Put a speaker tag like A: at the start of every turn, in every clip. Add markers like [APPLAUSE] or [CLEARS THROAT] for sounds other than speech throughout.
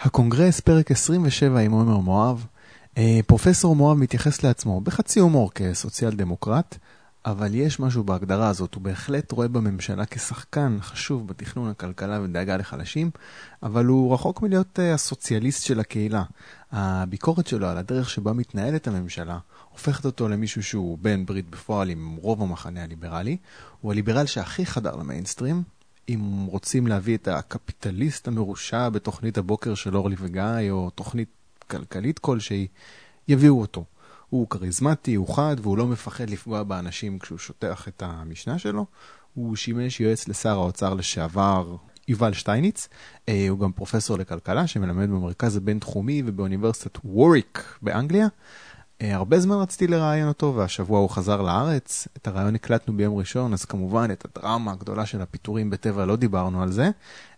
A: הקונגרס, פרק 27 עם עומר מואב. אה, פרופסור מואב מתייחס לעצמו בחצי הומור כסוציאל דמוקרט, אבל יש משהו בהגדרה הזאת, הוא בהחלט רואה בממשלה כשחקן חשוב בתכנון הכלכלה ודאגה לחלשים, אבל הוא רחוק מלהיות אה, הסוציאליסט של הקהילה. הביקורת שלו על הדרך שבה מתנהלת הממשלה הופכת אותו למישהו שהוא בן ברית בפועל עם רוב המחנה הליברלי. הוא הליברל שהכי חדר למיינסטרים, אם רוצים להביא את הקפיטליסט המרושע בתוכנית הבוקר של אורלי וגיא, או תוכנית כלכלית כלשהי, יביאו אותו. הוא כריזמטי, הוא חד, והוא לא מפחד לפגוע באנשים כשהוא שוטח את המשנה שלו. הוא שימש יועץ לשר האוצר לשעבר יובל שטייניץ. אה, הוא גם פרופסור לכלכלה שמלמד במרכז הבינתחומי ובאוניברסיטת ווריק באנגליה. אה, הרבה זמן רציתי לראיין אותו, והשבוע הוא חזר לארץ. את הרעיון הקלטנו ביום ראשון, אז כמובן את הדרמה הגדולה של הפיטורים בטבע לא דיברנו על זה.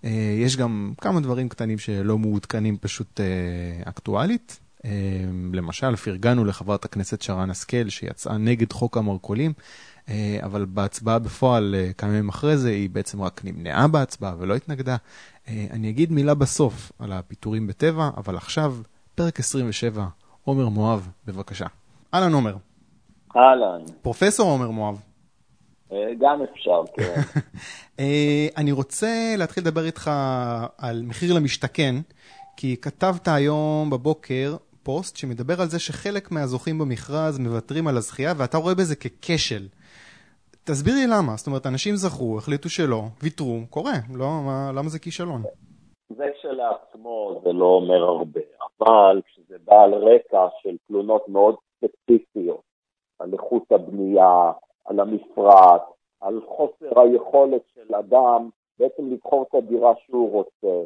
A: אה, יש גם כמה דברים קטנים שלא מעודכנים פשוט אקטואלית. למשל, פרגנו לחברת הכנסת שרן השכל שיצאה נגד חוק המרכולים. אה, אבל בהצבעה בפועל, אה, כמה ימים אחרי זה, היא בעצם רק נמנעה בהצבעה ולא התנגדה. אה, אני אגיד מילה בסוף על הפיטורים בטבע, אבל עכשיו, פרק 27, עומר מואב, בבקשה. אהלן עומר.
B: אהלן.
A: פרופסור עומר מואב.
B: גם אפשר, כן. [LAUGHS]
A: אני רוצה להתחיל לדבר איתך על מחיר למשתכן, כי כתבת היום בבוקר פוסט שמדבר על זה שחלק מהזוכים במכרז מוותרים על הזכייה, ואתה רואה בזה ככשל. תסביר לי למה, זאת אומרת, אנשים זכו, החליטו שלא, ויתרו, קורה, לא, מה, למה זה כישלון?
B: זה כשלעצמו זה לא אומר הרבה, אבל כשזה בא על רקע של תלונות מאוד ספציפיות, על איכות הבנייה, על המפרט, על חוסר היכולת של אדם בעצם לבחור את הדירה שהוא רוצה,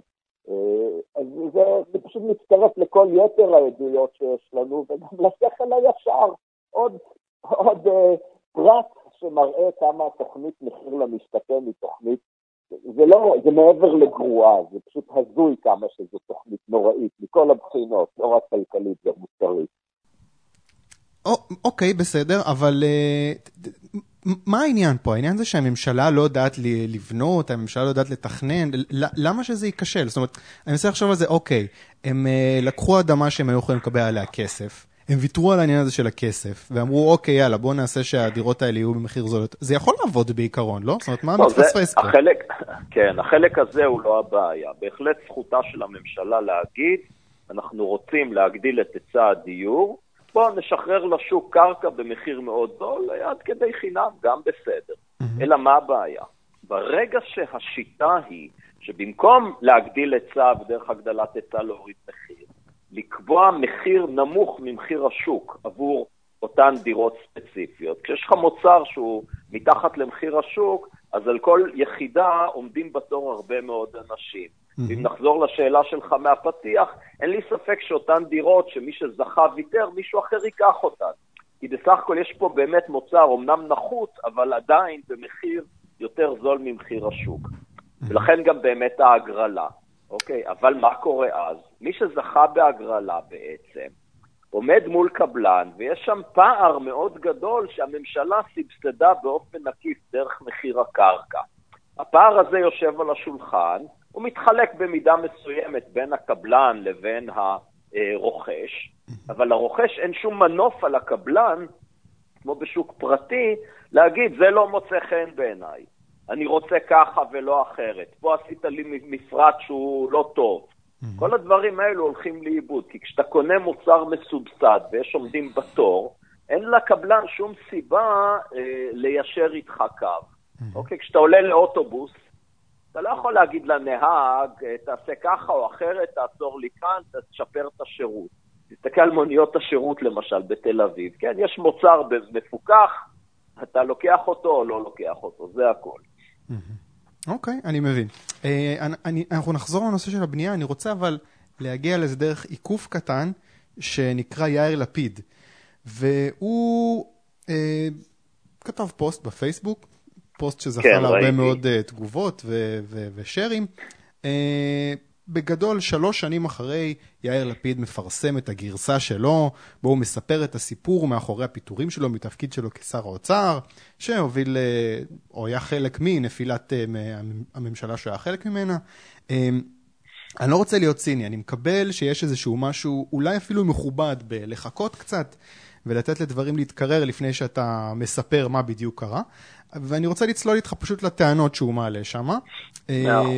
B: אה, אז זה, זה פשוט מצטרף לכל יתר העדויות שיש לנו, וגם לשכל הישר, עוד, עוד uh, פרט שמראה כמה תוכנית מחיר למשתכן היא תוכנית, זה לא, זה מעבר לגרועה, זה פשוט הזוי כמה שזו תוכנית נוראית, מכל הבחינות, לא רק כלכלית, גם מוסרית.
A: אוקיי, בסדר, אבל uh, מה העניין פה? העניין זה שהממשלה לא יודעת לבנות, הממשלה לא יודעת לתכנן, למה שזה ייכשל? זאת אומרת, אני מנסה לחשוב על זה, אוקיי, הם uh, לקחו אדמה שהם היו יכולים לקבל עליה כסף, הם ויתרו על העניין הזה של הכסף, ואמרו, אוקיי, יאללה, בואו נעשה שהדירות האלה יהיו במחיר זול. זה יכול לעבוד בעיקרון, לא? זאת אומרת, מה לא, מתפספס פה?
B: החלק, כן, החלק הזה הוא לא הבעיה. בהחלט זכותה של הממשלה להגיד, אנחנו רוצים להגדיל את היצע הדיור, בואו נשחרר לשוק קרקע במחיר מאוד זול, עד כדי חינם, גם בסדר. Mm-hmm. אלא מה הבעיה? ברגע שהשיטה היא שבמקום להגדיל היצע ודרך הגדלת היצע להוריד מחיר, לקבוע מחיר נמוך ממחיר השוק עבור אותן דירות ספציפיות. כשיש לך מוצר שהוא מתחת למחיר השוק, אז על כל יחידה עומדים בתור הרבה מאוד אנשים. Mm-hmm. ואם נחזור לשאלה שלך מהפתיח, אין לי ספק שאותן דירות שמי שזכה ויתר, מישהו אחר ייקח אותן. כי בסך הכל יש פה באמת מוצר, אמנם נחות, אבל עדיין במחיר יותר זול ממחיר השוק. Mm-hmm. ולכן גם באמת ההגרלה. אוקיי, אבל מה קורה אז? מי שזכה בהגרלה בעצם, עומד מול קבלן, ויש שם פער מאוד גדול שהממשלה סבסדה באופן עקיף דרך מחיר הקרקע. הפער הזה יושב על השולחן, הוא מתחלק במידה מסוימת בין הקבלן לבין הרוכש, אבל לרוכש אין שום מנוף על הקבלן, כמו בשוק פרטי, להגיד, זה לא מוצא חן בעיניי. אני רוצה ככה ולא אחרת. פה עשית לי מפרט שהוא לא טוב. Mm-hmm. כל הדברים האלו הולכים לאיבוד, כי כשאתה קונה מוצר מסובסד ויש עומדים בתור, אין לקבלן שום סיבה אה, ליישר איתך קו. Mm-hmm. אוקיי? כשאתה עולה לאוטובוס, אתה לא יכול להגיד לנהג, אה, תעשה ככה או אחרת, תעצור לי כאן, תשפר את השירות. תסתכל על מוניות השירות למשל בתל אביב, כן? יש מוצר מפוקח, אתה לוקח אותו או לא לוקח אותו, זה הכל.
A: אוקיי, אני מבין. אה, אנחנו נחזור לנושא של הבנייה, אני רוצה אבל להגיע לזה דרך עיקוף קטן שנקרא יאיר לפיד. והוא אה, כתב פוסט בפייסבוק, פוסט שזכה כן, להרבה מאוד uh, תגובות ושרים. Uh, בגדול, שלוש שנים אחרי, יאיר לפיד מפרסם את הגרסה שלו, בו הוא מספר את הסיפור מאחורי הפיטורים שלו מתפקיד שלו כשר האוצר, שהוביל, אה, או היה חלק מנפילת אה, הממשלה שהיה חלק ממנה. אה, אני לא רוצה להיות ציני, אני מקבל שיש איזשהו משהו, אולי אפילו מכובד, בלחכות קצת ולתת לדברים להתקרר לפני שאתה מספר מה בדיוק קרה. ואני רוצה לצלול איתך פשוט לטענות שהוא מעלה שם.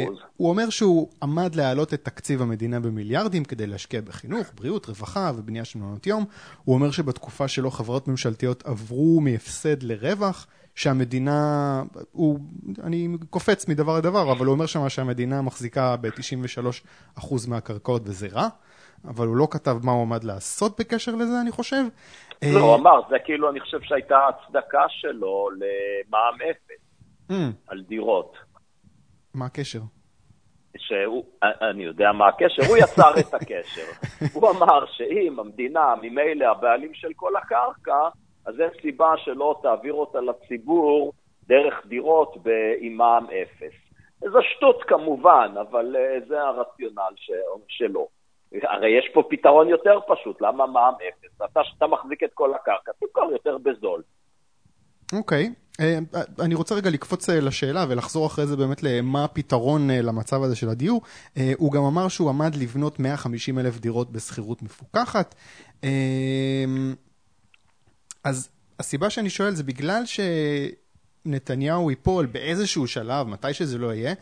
B: אחוז.
A: הוא אומר שהוא עמד להעלות את תקציב המדינה במיליארדים כדי להשקיע בחינוך, בריאות, רווחה ובנייה של מעונות יום. הוא אומר שבתקופה שלו חברות ממשלתיות עברו מהפסד לרווח, שהמדינה, הוא, אני קופץ מדבר לדבר, אבל הוא אומר שם שהמדינה מחזיקה ב-93% מהקרקעות וזה רע. אבל הוא לא כתב מה הוא עמד לעשות בקשר לזה, אני חושב.
B: לא, הוא אמר, זה כאילו, אני חושב שהייתה הצדקה שלו למע"מ אפס
A: Mm,
B: על דירות.
A: מה הקשר?
B: שהוא, אני יודע מה הקשר, הוא יצר את הקשר. [LAUGHS] הוא אמר שאם המדינה, ממילא הבעלים של כל הקרקע, אז אין סיבה שלא תעביר אותה לציבור דרך דירות ב- עם מע"מ אפס. זו שטות כמובן, אבל אה, זה הרציונל. שלו. הרי יש פה פתרון יותר פשוט, למה מע"מ אפס? אתה, שאתה מחזיק את כל הקרקע, תמכור יותר בזול.
A: אוקיי, אה, אני רוצה רגע לקפוץ אה, לשאלה ולחזור אחרי זה באמת למה הפתרון אה, למצב הזה של הדיור. הוא גם אמר שהוא עמד לבנות 150 אלף דירות בשכירות מפוקחת. אז הסיבה שאני שואל זה בגלל שנתניהו ייפול באיזשהו שלב, מתי שזה לא יהיה,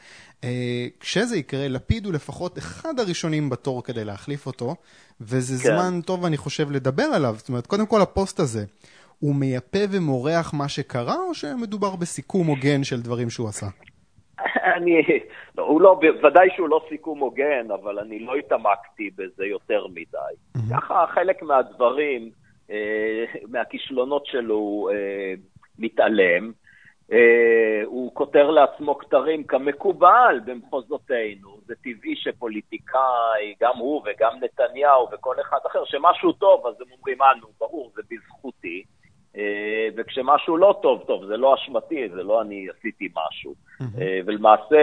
A: אה, כשזה יקרה, לפיד הוא לפחות אחד הראשונים בתור כדי להחליף אותו, וזה
B: כן.
A: זמן טוב, אני חושב, לדבר עליו. זאת אומרת, קודם כל הפוסט הזה. הוא מייפה ומורח מה שקרה, או שמדובר בסיכום הוגן של דברים שהוא עשה?
B: אני, לא, הוא לא, ודאי שהוא לא סיכום הוגן, אבל אני לא התעמקתי בזה יותר מדי. ככה חלק מהדברים, אה, מהכישלונות שלו אה, מתעלם. אה, הוא כותר לעצמו כתרים כמקובל במחוזותינו. זה טבעי שפוליטיקאי, גם הוא וגם נתניהו וכל אחד אחר, שמשהו טוב, אז הם אומרים, אה, נו, ברור, זה בזכותי. אה, וכשמשהו לא טוב, טוב, זה לא אשמתי, זה לא אני עשיתי משהו. אה, ולמעשה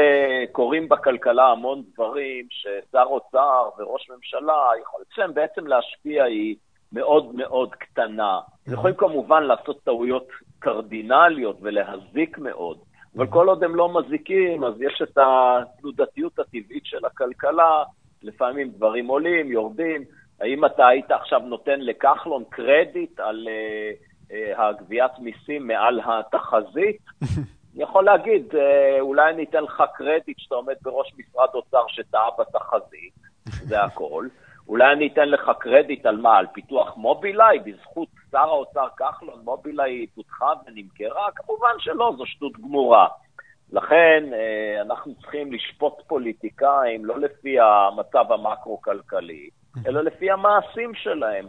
B: קורים בכלכלה המון דברים ששר אוצר וראש ממשלה, היכולת שלהם בעצם להשפיע היא מאוד מאוד קטנה. הם יכולים כמובן לעשות טעויות קרדינליות ולהזיק מאוד, אבל כל עוד הם לא מזיקים, אז יש את התנודתיות הטבעית של הכלכלה, לפעמים דברים עולים, יורדים. האם אתה היית עכשיו נותן לכחלון קרדיט על uh, uh, הגביית מיסים מעל התחזית? אני [LAUGHS] יכול להגיד, אה, אולי אני אתן לך קרדיט שאתה עומד בראש משרד אוצר שטעה בתחזית, זה הכל. [LAUGHS] אולי אני אתן לך קרדיט על מה? על פיתוח מובילאיי? בזכות שר האוצר כחלון מובילאיי פותחה ונמכרה? כמובן שלא, זו שטות גמורה. לכן אה, אנחנו צריכים לשפוט פוליטיקאים לא לפי המצב המקרו-כלכלי, אלא לפי המעשים שלהם.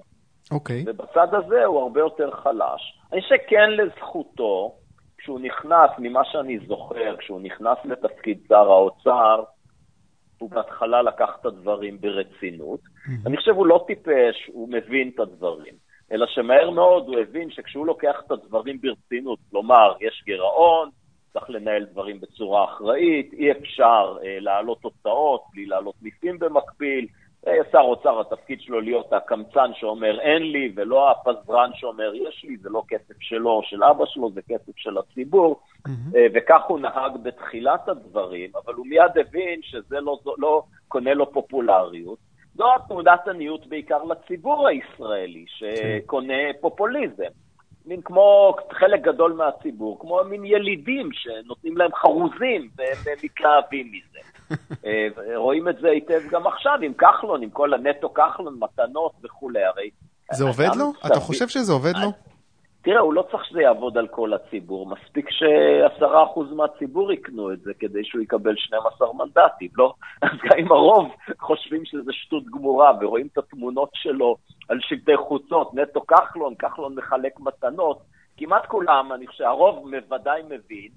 A: אוקיי.
B: ובצד הזה הוא הרבה יותר חלש. אני חושב שכן לזכותו, כשהוא נכנס, ממה שאני זוכר, כשהוא נכנס לתפקיד שר האוצר, הוא בהתחלה לקח את הדברים ברצינות. אני חושב הוא לא טיפש, הוא מבין את הדברים. אלא שמהר מאוד הוא הבין שכשהוא לוקח את הדברים ברצינות, כלומר, יש גירעון, צריך לנהל דברים בצורה אחראית, אי אפשר אה, להעלות הוצאות בלי להעלות מיסים במקביל. אה, שר אוצר, התפקיד שלו להיות הקמצן שאומר אין לי, ולא הפזרן שאומר יש לי, זה לא כסף שלו של אבא שלו, זה כסף של הציבור. אה, וכך הוא נהג בתחילת הדברים, אבל הוא מיד הבין שזה לא, לא קונה לו פופולריות. זו תעודת עניות בעיקר לציבור הישראלי, שקונה פופוליזם. מין כמו חלק גדול מהציבור, כמו מין ילידים שנותנים להם חרוזים והם מתלהבים מזה. [LAUGHS] אה, רואים את זה היטב גם עכשיו עם כחלון, עם כל הנטו כחלון, מתנות וכולי, הרי...
A: זה עובד לו? אתה חושב שזה עובד לו?
B: תראה, הוא לא צריך שזה יעבוד על כל הציבור, מספיק שעשרה אחוז מהציבור יקנו את זה כדי שהוא יקבל 12 מנדטים, לא? [LAUGHS] אז גם אם הרוב חושבים שזה שטות גמורה ורואים את התמונות שלו על שלטי חוצות, נטו כחלון, כחלון מחלק מתנות, כמעט כולם, אני חושב, הרוב בוודאי מבין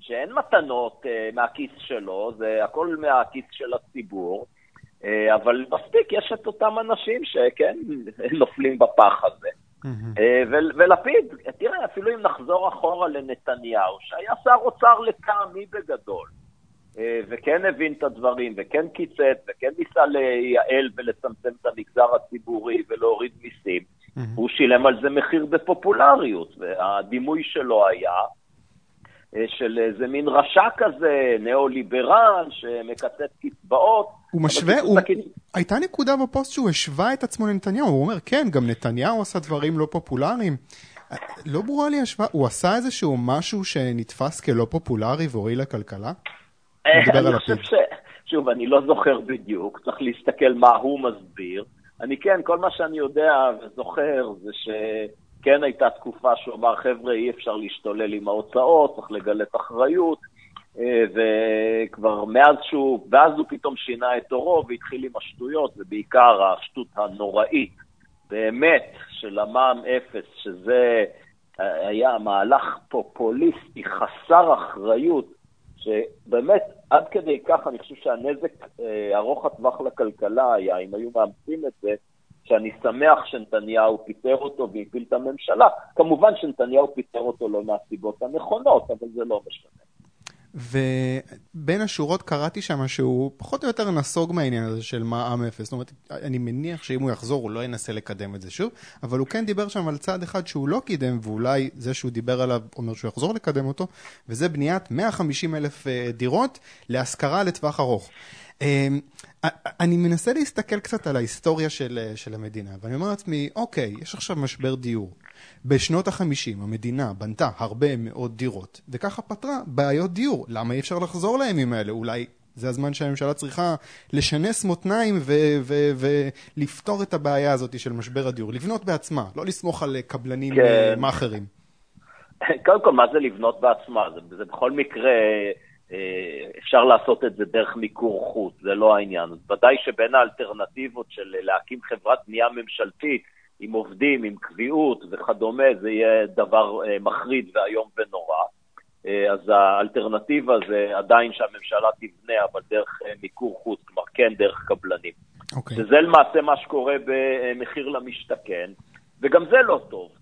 B: שאין מתנות uh, מהכיס שלו, זה הכל מהכיס של הציבור, uh, אבל מספיק, יש את אותם אנשים שכן [LAUGHS] נופלים בפח הזה. אה, ולפיד, תראה, אפילו אם נחזור אחורה לנתניהו, שהיה שר אוצר לטעמי בגדול, אה, וכן הבין את הדברים, וכן קיצץ, וכן ניסה לייעל ולצמצם את המגזר הציבורי ולהוריד מיסים, הוא שילם על זה מחיר בפופולריות, והדימוי שלו היה אה, של איזה מין רשע כזה, ניאו-ליברל, שמקצץ קצבאות,
A: הוא משווה, הוא... הייתה נקודה בפוסט שהוא השווה את עצמו לנתניהו, הוא אומר, כן, גם נתניהו עשה דברים לא פופולריים. לא ברורה לי השוואה, הוא עשה איזשהו משהו שנתפס כלא פופולרי והועיל לכלכלה?
B: אני חושב ש... שוב, אני לא זוכר בדיוק, צריך להסתכל מה הוא מסביר. אני כן, כל מה שאני יודע וזוכר זה שכן הייתה תקופה שהוא אמר, חבר'ה, אי אפשר להשתולל עם ההוצאות, צריך לגלת אחריות, אה, וכבר מאז שהוא, ואז הוא פתאום שינה את עורו והתחיל עם השטויות, ובעיקר השטות הנוראית, באמת, של המע"מ אפס, שזה היה מהלך פופוליסטי חסר אחריות, שבאמת, עד כדי כך, אני חושב שהנזק אה, ארוך הטווח לכלכלה היה, אם היו מאמצים את זה, שאני שמח שנתניהו פיטר אותו והפיל את הממשלה. כמובן שנתניהו פיטר אותו לא מהסיבות הנכונות, אבל זה לא משנה.
A: ובין השורות קראתי שם שהוא פחות או יותר נסוג מהעניין הזה של מע"מ אפס. זאת אומרת, אני מניח שאם הוא יחזור הוא לא ינסה לקדם את זה שוב, אבל הוא כן דיבר שם על צעד אחד שהוא לא קידם, ואולי זה שהוא דיבר עליו אומר שהוא יחזור לקדם אותו, וזה בניית 150 אלף אה, דירות להשכרה לטווח ארוך. אמ, אני מנסה להסתכל קצת על ההיסטוריה של, אה, של המדינה, ואני אומר לעצמי, אוקיי, יש עכשיו משבר דיור. בשנות החמישים המדינה בנתה הרבה מאוד דירות, וככה פתרה בעיות דיור. למה אי אפשר לחזור לימים האלה? אולי זה הזמן שהממשלה צריכה לשנס מותניים ולפתור את הבעיה הזאת של משבר הדיור, לבנות בעצמה, לא לסמוך על קבלנים כן. מאכערים. [LAUGHS]
B: קודם כל, מה זה לבנות בעצמה? זה, זה בכל מקרה, אה, אפשר לעשות את זה דרך מיקור חוץ, זה לא העניין. ודאי שבין האלטרנטיבות של להקים חברת בנייה ממשלתית, עם עובדים, עם קביעות וכדומה, זה יהיה דבר אה, מחריד ואיום ונורא. אה, אז האלטרנטיבה זה עדיין שהממשלה תבנה, אבל דרך אה, מיקור חוץ, כלומר כן דרך קבלנים. Okay. אוקיי. שזה למעשה מה שקורה במחיר למשתכן, וגם זה לא טוב.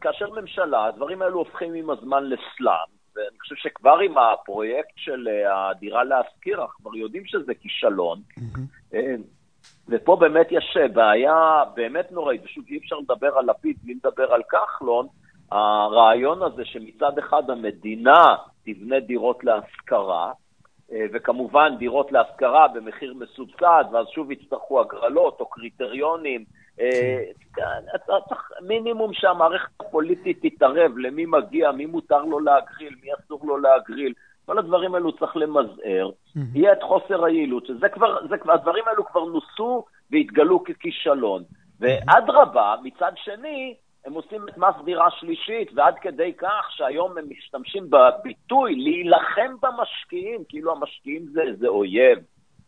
B: כאשר ממשלה, הדברים האלו הופכים עם הזמן לסלאם, ואני חושב שכבר עם הפרויקט של הדירה להשכיר, אנחנו כבר יודעים שזה כישלון. Mm-hmm. ופה באמת יש בעיה באמת נוראית, ושוב, אי אפשר לדבר על לפיד בלי לדבר על כחלון, הרעיון הזה שמצד אחד המדינה תבנה דירות להשכרה, אה, וכמובן דירות להשכרה במחיר מסובסד, ואז שוב יצטרכו הגרלות או קריטריונים. אה, מינימום שהמערכת הפוליטית תתערב למי מגיע, מי מותר לו להגריל, מי אסור לו להגריל. כל הדברים האלו צריך למזער. יהיה את חוסר היעילות, שזה כבר, זה הדברים האלו כבר נוסו והתגלו ככישלון. ואדרבה, מצד שני, הם עושים את מס דירה שלישית, ועד כדי כך שהיום הם משתמשים בביטוי להילחם במשקיעים, כאילו המשקיעים זה, זה אויב.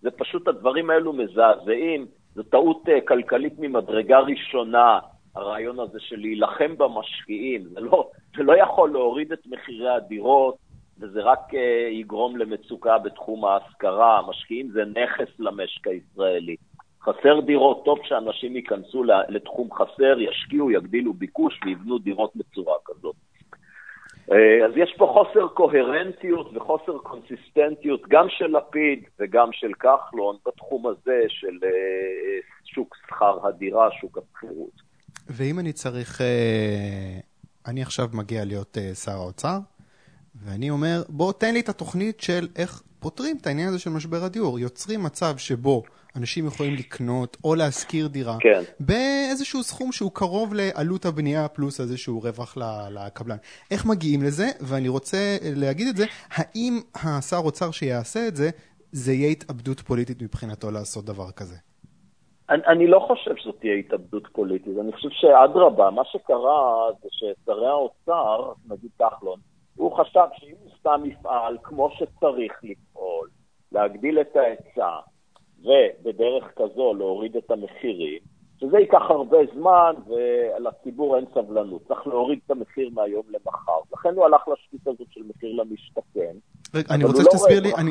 B: זה פשוט, הדברים האלו מזעזעים, זו טעות uh, כלכלית ממדרגה ראשונה, הרעיון הזה של להילחם במשקיעים. זה לא, זה לא יכול להוריד את מחירי הדירות, וזה רק uh, יגרום למצוקה בתחום ההשכרה. המשקיעים זה נכס למשק הישראלי. חסר דירות, טוב שאנשים ייכנסו לתחום חסר, ישקיעו, יגדילו ביקוש ויבנו דירות בצורה כזאת. אה, אז יש פה חוסר קוהרנטיות וחוסר קונסיסטנטיות גם של לפיד וגם של כחלון בתחום הזה של אה, שוק שכר הדירה, שוק השכירות.
A: ואם אני צריך, אני עכשיו מגיע להיות שר האוצר, ואני אומר, בוא תן לי את התוכנית של איך פותרים את העניין הזה של משבר הדיור. יוצרים מצב שבו אנשים יכולים לקנות או להשכיר דירה כן. באיזשהו סכום שהוא קרוב לעלות הבנייה פלוס איזשהו רווח לקבלן. איך מגיעים לזה? ואני רוצה להגיד את זה, האם השר אוצר שיעשה את זה, זה יהיה התאבדות פוליטית מבחינתו לעשות דבר כזה?
B: אני, אני לא חושב שזאת תהיה התאבדות פוליטית, אני חושב שאדרבה, מה שקרה זה ששרי האוצר, נגיד כחלון, הוא חשב שאם הוא סתם יפעל כמו שצריך לפעול, להגדיל את ההיצע, ובדרך כזו להוריד את המחירים, שזה ייקח הרבה זמן ולציבור אין סבלנות. צריך להוריד את המחיר מהיום למחר. לכן הוא הלך לשטות הזאת של מחיר למשתכן.
A: רגע, אני רוצה לא שתסביר לי, אני,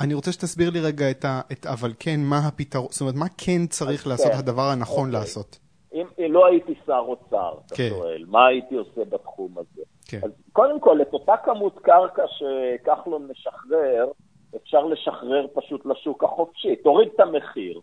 A: אני רוצה שתסביר לי רגע את ה... את, אבל כן, מה הפתרון, זאת אומרת, מה כן צריך לעשות, כן, הדבר הנכון אוקיי. לעשות?
B: אם, אם לא הייתי שר אוצר, אתה כן. שואל, מה הייתי עושה בתחום הזה? כן. אז קודם כל, את אותה כמות קרקע שכחלון משחרר, אפשר לשחרר פשוט לשוק החופשי. תוריד את המחיר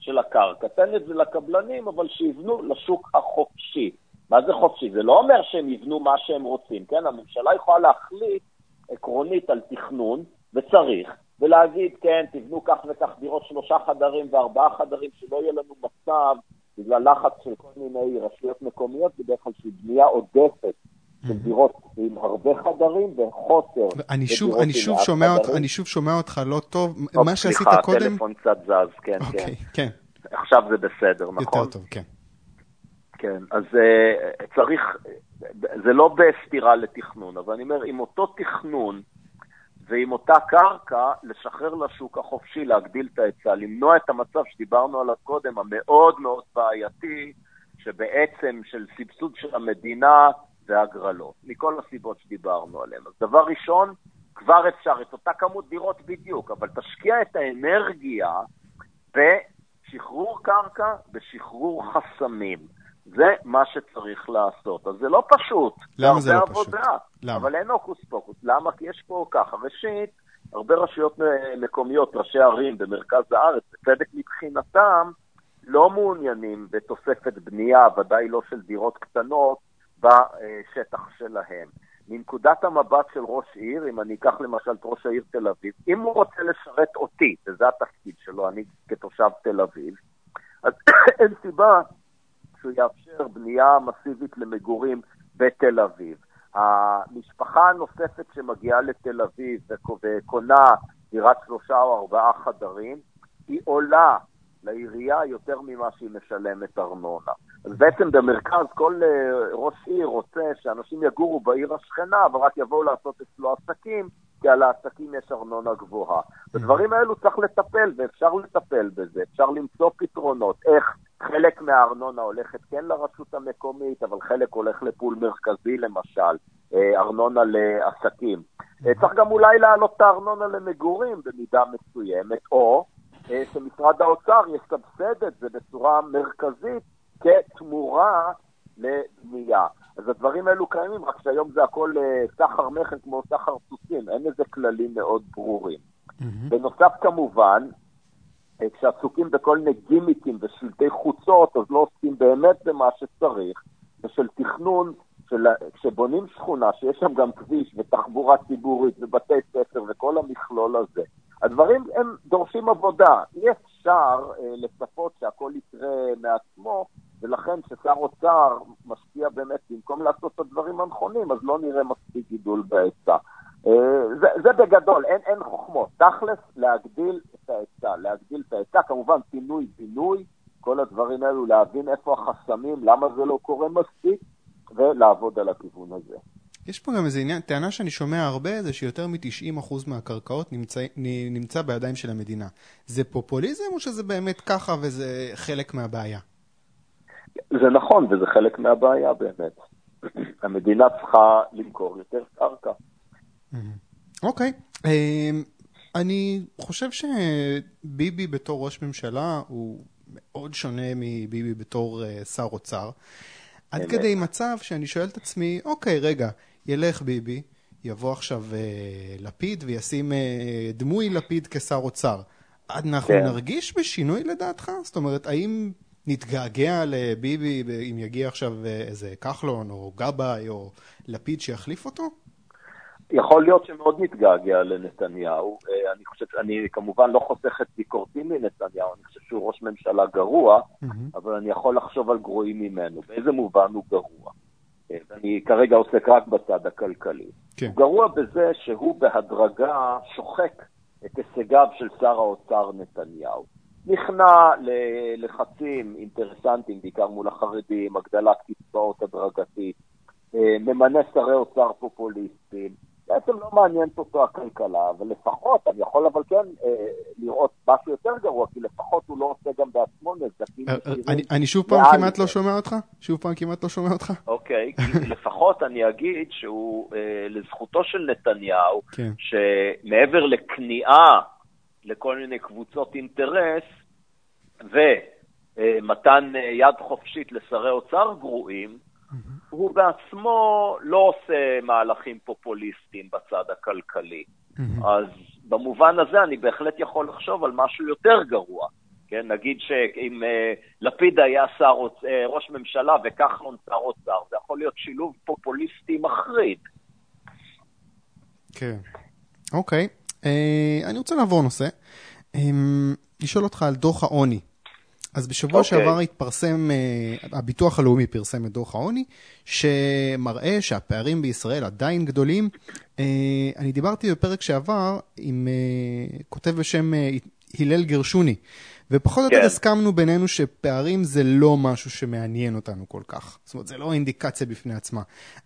B: של הקרקע, תן את זה לקבלנים, אבל שיבנו לשוק החופשי. מה זה חופשי? זה לא אומר שהם יבנו מה שהם רוצים, כן? הממשלה יכולה להחליט עקרונית על תכנון, וצריך, ולהגיד, כן, תבנו כך וכך דירות שלושה חדרים וארבעה חדרים, שלא יהיה לנו מצב, בגלל לחץ של כל מיני רשויות מקומיות, בדרך כלל של בנייה עודפת של דירות עם הרבה חדרים וחוסר.
A: אני שוב, אני שוב שומע אותך, אני שוב שומע אותך לא טוב. מה שעשית
B: סליחה,
A: קודם...
B: הטלפון קצת זז, כן,
A: אוקיי,
B: כן.
A: כן,
B: עכשיו זה בסדר, נכון?
A: יותר טוב, כן.
B: כן, אז uh, צריך, זה לא בסתירה לתכנון, אבל אני אומר, עם אותו תכנון ועם אותה קרקע, לשחרר לשוק החופשי, להגדיל את ההיצע, למנוע את המצב שדיברנו עליו קודם, המאוד מאוד בעייתי, שבעצם של סבסוד של המדינה והגרלות, מכל הסיבות שדיברנו עליהן. אז דבר ראשון, כבר אפשר את אותה כמות דירות בדיוק, אבל תשקיע את האנרגיה בשחרור קרקע, בשחרור חסמים. זה מה שצריך לעשות. אז זה לא פשוט.
A: למה זה לא
B: הרבה
A: פשוט?
B: עבודה,
A: למה?
B: אבל אין הוקוס פוקוס. למה? כי יש פה ככה. ראשית, הרבה רשויות מקומיות, ראשי ערים במרכז הארץ, בצדק מבחינתם, לא מעוניינים בתוספת בנייה, ודאי לא של דירות קטנות, בשטח שלהם. מנקודת המבט של ראש עיר, אם אני אקח למשל את ראש העיר תל אביב, אם הוא רוצה לשרת אותי, וזה התפקיד שלו, אני כתושב תל אביב, אז [COUGHS] אין סיבה שהוא יאפשר בנייה מסיבית למגורים בתל אביב. המשפחה הנוספת שמגיעה לתל אביב וקונה דירת שלושה או ארבעה חדרים, היא עולה לעירייה יותר ממה שהיא משלמת ארנונה. אז בעצם במרכז כל uh, ראש עיר רוצה שאנשים יגורו בעיר השכנה, אבל רק יבואו לעשות אצלו עסקים, כי על העסקים יש ארנונה גבוהה. בדברים האלו צריך לטפל, ואפשר לטפל בזה, אפשר למצוא פתרונות. איך חלק מהארנונה הולכת כן לרשות המקומית, אבל חלק הולך לפול מרכזי למשל, אה, ארנונה לעסקים. אה, צריך גם אולי להעלות את הארנונה למגורים במידה מסוימת, או אה, שמשרד האוצר יסבסד את זה בצורה מרכזית כתמורה לבנייה. אז הדברים האלו קיימים, רק שהיום זה הכל אה, סחר מכר כמו סחר סוסים, אין לזה כללים מאוד ברורים. בנוסף כמובן, אה, כשעסוקים בכל מיני גימיקים ושלטי חוצות, אז לא עוסקים באמת במה שצריך, ושל תכנון, של, כשבונים שכונה שיש שם גם כביש ותחבורה ציבורית ובתי ספר וכל המכלול הזה, הדברים הם דורשים עבודה. אי אפשר אה, לצפות שהכל יקרה מעצמו, ולכן כששר אוצר משקיע באמת, במקום לעשות את הדברים הנכונים, אז לא נראה מספיק גידול בהיצע. אה, זה, זה בגדול, אין, אין חוכמות. תכלס, להגדיל את ההיצע, להגדיל את ההיצע, כמובן פינוי-בינוי, כל הדברים האלו, להבין איפה החסמים, למה זה לא קורה מספיק, ולעבוד על הכיוון הזה.
A: יש פה גם איזה עניין, טענה שאני שומע הרבה, זה שיותר מ-90% מהקרקעות נמצא, נמצא בידיים של המדינה. זה פופוליזם או שזה באמת ככה וזה חלק מהבעיה?
B: זה נכון, וזה חלק מהבעיה באמת. [CLEARS THROAT] המדינה צריכה למכור יותר קרקע.
A: אוקיי. אמ, אני חושב שביבי בתור ראש ממשלה הוא מאוד שונה מביבי בתור אה, שר אוצר. עד כדי מצב שאני שואל את עצמי, אוקיי, רגע, ילך ביבי, יבוא עכשיו אה, לפיד וישים אה, דמוי לפיד כשר אוצר. אנחנו
B: כן.
A: נרגיש בשינוי לדעתך? זאת אומרת, האם נתגעגע לביבי אם יגיע עכשיו אה, איזה כחלון או גבאי או לפיד שיחליף אותו?
B: יכול להיות שמאוד נתגעגע לנתניהו. אה, אני חושב, אני כמובן לא חוסך את ביקורתי מנתניהו, אני חושב שהוא ראש ממשלה גרוע, אבל אני יכול לחשוב על גרועים ממנו. באיזה מובן הוא גרוע? אה, אני כרגע עוסק רק בצד הכלכלי.
A: כן.
B: הוא גרוע בזה שהוא בהדרגה שוחק את הישגיו של שר האוצר נתניהו. נכנע ללחצים אינטרסנטיים, בעיקר מול החרדים, הגדלת קצבאות הדרגתית, אה, ממנה שרי אוצר פופוליסטים. בעצם לא מעניינת אותו הכלכלה, אבל לפחות, אני יכול אבל כן אה, לראות משהו יותר גרוע, כי לפחות הוא לא עושה גם בעצמו נזקים.
A: אה, אני- אני שוב פעם כמעט. לא שומע אותך? שוב פעם כמעט לא שומע אותך?
B: אוקיי, כי [LAUGHS] לפחות אני אגיד שהוא, אה, לזכותו של נתניהו,
A: כן.
B: שמעבר לכניעה לכל מיני קבוצות אינטרס, ומתן אה, יד חופשית לשרי אוצר גרועים, הוא בעצמו לא עושה מהלכים פופוליסטיים בצד הכלכלי. אז במובן הזה אני בהחלט יכול לחשוב על משהו יותר גרוע. כן, נגיד שאם אה, לפיד היה שר, אה, ראש ממשלה וכחלון שר אוצר, זה יכול להיות שילוב פופוליסטי מחריד.
A: כן. אוקיי. אני רוצה לעבור נושא, לשאול אותך על דוח העוני. אז בשבוע okay. אוקיי. שעבר התפרסם, הביטוח הלאומי פרסם את דוח העוני, שמראה שהפערים בישראל עדיין גדולים. אני דיברתי בפרק שעבר עם כותב בשם הלל גרשוני, ופחות או יותר כן. הסכמנו בינינו שפערים זה לא משהו שמעניין אותנו כל כך. זאת אומרת, זה לא אינדיקציה בפני עצמה.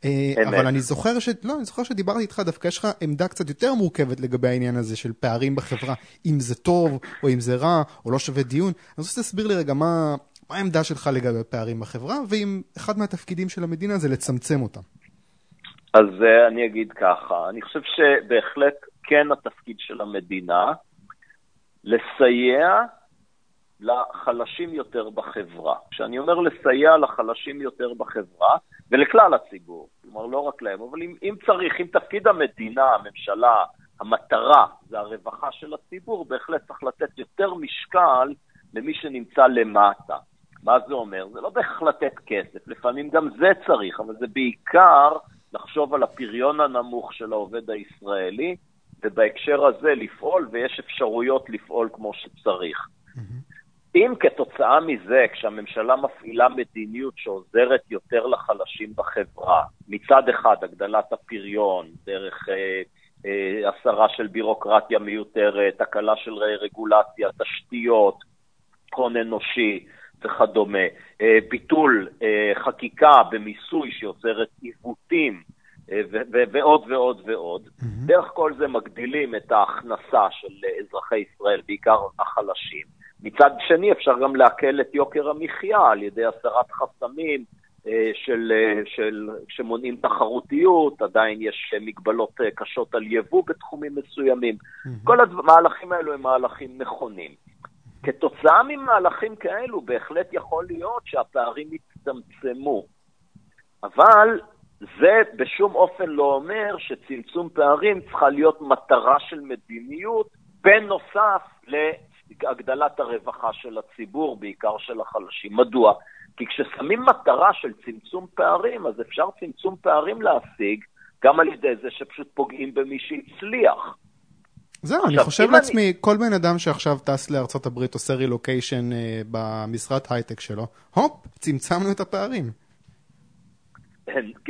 A: אה, אמת. אבל אני זוכר, ש... לא, אני זוכר שדיברתי איתך, דווקא יש לך עמדה קצת יותר מורכבת לגבי העניין הזה של פערים בחברה, אם זה טוב, או אם זה רע, או לא שווה דיון. אני רוצה שתסביר לי רגע מה, מה העמדה שלך לגבי פערים בחברה, ואם אחד מהתפקידים של המדינה זה לצמצם אותם.
B: אז uh, אני אגיד ככה, אני חושב שבהחלט כן התפקיד של המדינה לסייע לחלשים יותר בחברה. כשאני אומר לסייע לחלשים יותר בחברה, ולכלל הציבור, כלומר לא רק להם, אבל אם, אם צריך, אם תפקיד המדינה, הממשלה, המטרה זה הרווחה של הציבור, בהחלט צריך לתת יותר משקל למי שנמצא למטה. מה זה אומר? זה לא בהכרח לתת כסף, לפעמים גם זה צריך, אבל זה בעיקר לחשוב על הפריון הנמוך של העובד הישראלי, ובהקשר הזה לפעול, ויש אפשרויות לפעול כמו שצריך. אם כתוצאה מזה, כשהממשלה מפעילה מדיניות שעוזרת יותר לחלשים בחברה, מצד אחד הגדלת הפריון, דרך אה, אה, הסרה של בירוקרטיה מיותרת, הקלה של רגולציה, תשתיות, הון אנושי וכדומה, אה, ביטול אה, חקיקה במיסוי שיוצרת עיוותים, אה, ועוד ועוד ועוד. Mm-hmm. דרך כל זה מגדילים את ההכנסה של אזרחי ישראל, בעיקר החלשים. מצד שני, אפשר גם להקל את יוקר המחיה על ידי הסרת חסמים אה, של, אה, של, שמונעים תחרותיות, עדיין יש מגבלות אה, קשות על יבוא בתחומים מסוימים. כל המהלכים האלו הם מהלכים נכונים. כתוצאה ממהלכים כאלו, בהחלט יכול להיות שהפערים יצטמצמו. אבל זה בשום אופן לא אומר שצמצום פערים צריכה להיות מטרה של מדיניות, בנוסף הגדלת הרווחה של הציבור, בעיקר של החלשים. מדוע? כי כששמים מטרה של צמצום פערים, אז אפשר צמצום פערים להשיג גם על ידי זה שפשוט פוגעים במי שהצליח.
A: זהו, אני חושב לעצמי, אני... כל בן אדם שעכשיו טס לארצות הברית עושה רילוקיישן אה, במשרת הייטק שלו, הופ, צמצמנו את הפערים.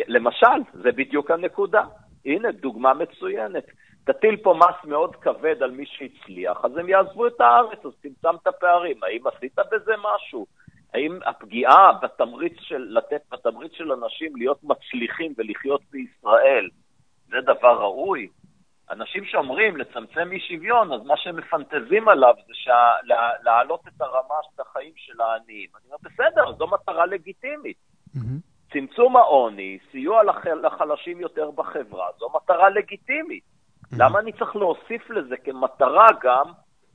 B: למשל, זה בדיוק הנקודה. הנה, דוגמה מצוינת. תטיל פה מס מאוד כבד על מי שהצליח, אז הם יעזבו את הארץ, אז צמצמת פערים. האם עשית בזה משהו? האם הפגיעה בתמריץ של, לתת בתמריץ של אנשים להיות מצליחים ולחיות בישראל, זה דבר ראוי? אנשים שאומרים לצמצם אי שוויון, אז מה שהם מפנטזים עליו זה שה, לה, להעלות את הרמה של החיים של העניים. אני אומר, בסדר, זו מטרה לגיטימית. Mm-hmm. צמצום העוני, סיוע לח, לחלשים יותר בחברה, זו מטרה לגיטימית. למה אני צריך להוסיף לזה כמטרה גם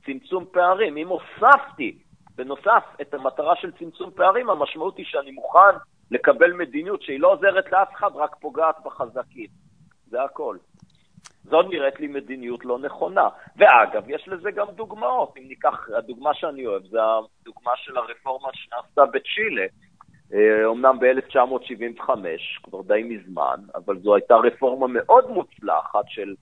B: צמצום פערים? אם הוספתי בנוסף את המטרה של צמצום פערים, המשמעות היא שאני מוכן לקבל מדיניות שהיא לא עוזרת לאף אחד, רק פוגעת בחזקים. זה הכל. זו נראית לי מדיניות לא נכונה. ואגב, יש לזה גם דוגמאות. אם ניקח, הדוגמה שאני אוהב זה הדוגמה של הרפורמה שנעשתה בצ'ילה. אומנם אה, ב-1975, כבר די מזמן, אבל זו הייתה רפורמה מאוד מוצלחת של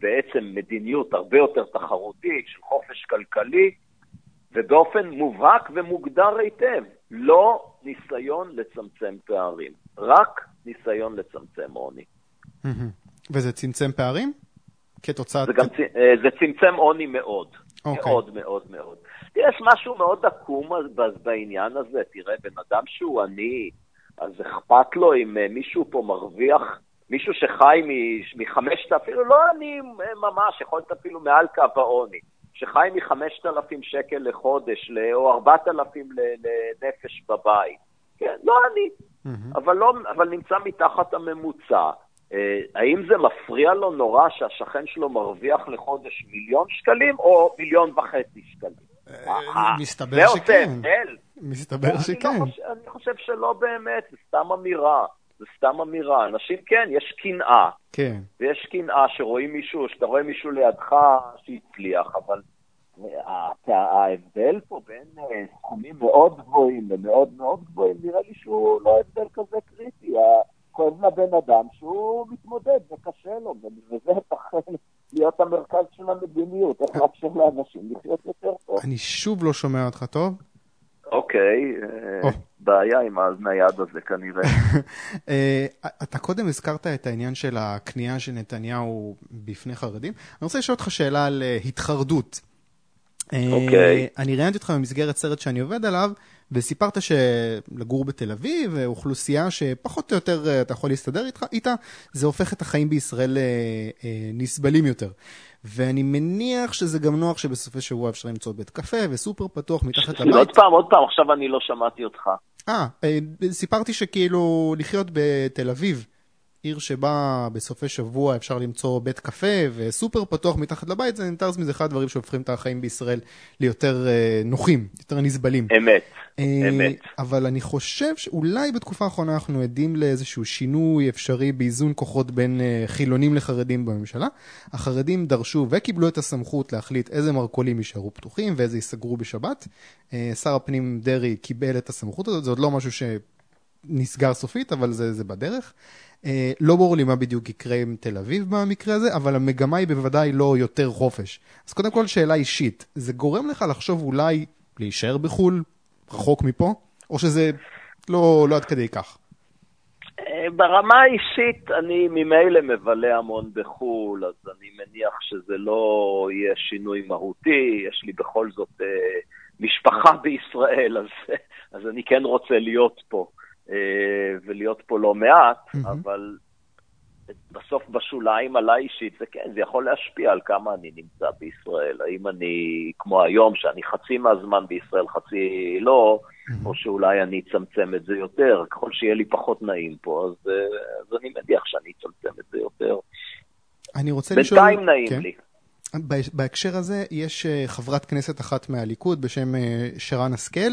B: בעצם מדיניות הרבה יותר תחרותית של חופש כלכלי, ובאופן מובהק ומוגדר היטב, לא ניסיון לצמצם פערים, רק ניסיון לצמצם עוני.
A: וזה צמצם פערים? כתוצאה...
B: זה, גם, אה, זה צמצם עוני מאוד. Okay. אוקיי. מאוד מאוד מאוד. יש משהו מאוד עקום בעניין הזה. תראה, בן אדם שהוא עני, אז אכפת לו אם אה, מישהו פה מרוויח מישהו שחי מחמשת, אפילו לא אני ממש, יכול להיות אפילו מעל קו העוני, שחי מחמשת אלפים שקל לחודש, או ארבעת אלפים לנפש בבית. כן, לא אני, mm-hmm. אבל, לא, אבל נמצא מתחת הממוצע. אה, האם זה מפריע לו נורא שהשכן שלו מרוויח לחודש מיליון שקלים או מיליון וחצי שקלים?
A: אה, אה, מסתבר שכן.
B: מסתבר שכן. אני חושב שלא באמת, זו סתם אמירה. זה סתם אמירה. אנשים, כן, יש קנאה.
A: כן.
B: ויש קנאה שרואים מישהו, שאתה רואה מישהו לידך שהצליח, אבל ההבדל פה בין אה, סכומים מאוד גבוהים למאוד מאוד גבוהים, נראה לי שהוא לא הבדל כזה קריטי. כואב לבן אדם שהוא מתמודד וקשה לו, וזה צריך להיות המרכז של המדיניות, איך לאפשר לאנשים לחיות יותר טוב.
A: אני שוב לא שומע אותך טוב.
B: אוקיי, אה, בעיה עם הנייד הזה כנראה. [LAUGHS]
A: אה, אתה קודם הזכרת את העניין של הכניעה של נתניהו בפני חרדים. אני רוצה לשאול אותך שאלה על אה, התחרדות.
B: אוקיי.
A: אני ראיינתי אותך במסגרת סרט שאני עובד עליו, וסיפרת שלגור בתל אביב, אוכלוסייה שפחות או יותר אתה יכול להסתדר איתה, זה הופך את החיים בישראל נסבלים יותר. ואני מניח שזה גם נוח שבסופי שבוע אפשר למצוא בית קפה וסופר פתוח מתחת לבית.
B: עוד פעם, עוד פעם, עכשיו אני לא שמעתי אותך.
A: אה, אה סיפרתי שכאילו לחיות בתל אביב, עיר שבה בסופי שבוע אפשר למצוא בית קפה וסופר פתוח מתחת לבית, זה נתרס מזה אחד הדברים שהופכים את החיים בישראל ליותר אה, נוחים, יותר נסבלים.
B: אמת, אה, אמת.
A: אבל אני חושב שאולי בתקופה האחרונה אנחנו עדים לאיזשהו שינוי אפשרי באיזון כוחות בין אה, חילונים לחרדים בממשלה. החרדים דרשו וקיבלו את הסמכות להחליט איזה מרכולים יישארו פתוחים ואיזה ייסגרו בשבת. שר הפנים דרעי קיבל את הסמכות הזאת, זה עוד לא משהו שנסגר סופית, אבל זה, זה בדרך. אה, לא ברור לי מה בדיוק יקרה עם תל אביב במקרה הזה, אבל המגמה היא בוודאי לא יותר חופש. אז קודם כל שאלה אישית, זה גורם לך לחשוב אולי להישאר בחו"ל, רחוק מפה, או שזה לא, לא עד כדי כך?
B: אה, ברמה האישית אני ממילא מבלה המון בחו"ל, אז אני מניח שזה לא יהיה שינוי מהותי, יש לי בכל זאת אה, משפחה בישראל, אז, אז אני כן רוצה להיות פה. אה, ולהיות פה לא מעט, mm-hmm. אבל בסוף בשוליים עליי אישית, זה כן, זה יכול להשפיע על כמה אני נמצא בישראל. האם אני, כמו היום, שאני חצי מהזמן בישראל, חצי לא, mm-hmm. או שאולי אני אצמצם את זה יותר. ככל שיהיה לי פחות נעים פה, אז, אה, אז אני מניח שאני אצמצם את זה יותר.
A: אני רוצה לשאול...
B: בינתיים נעים כן. לי.
A: בהקשר הזה, יש אה, חברת כנסת אחת מהליכוד בשם שרן השכל,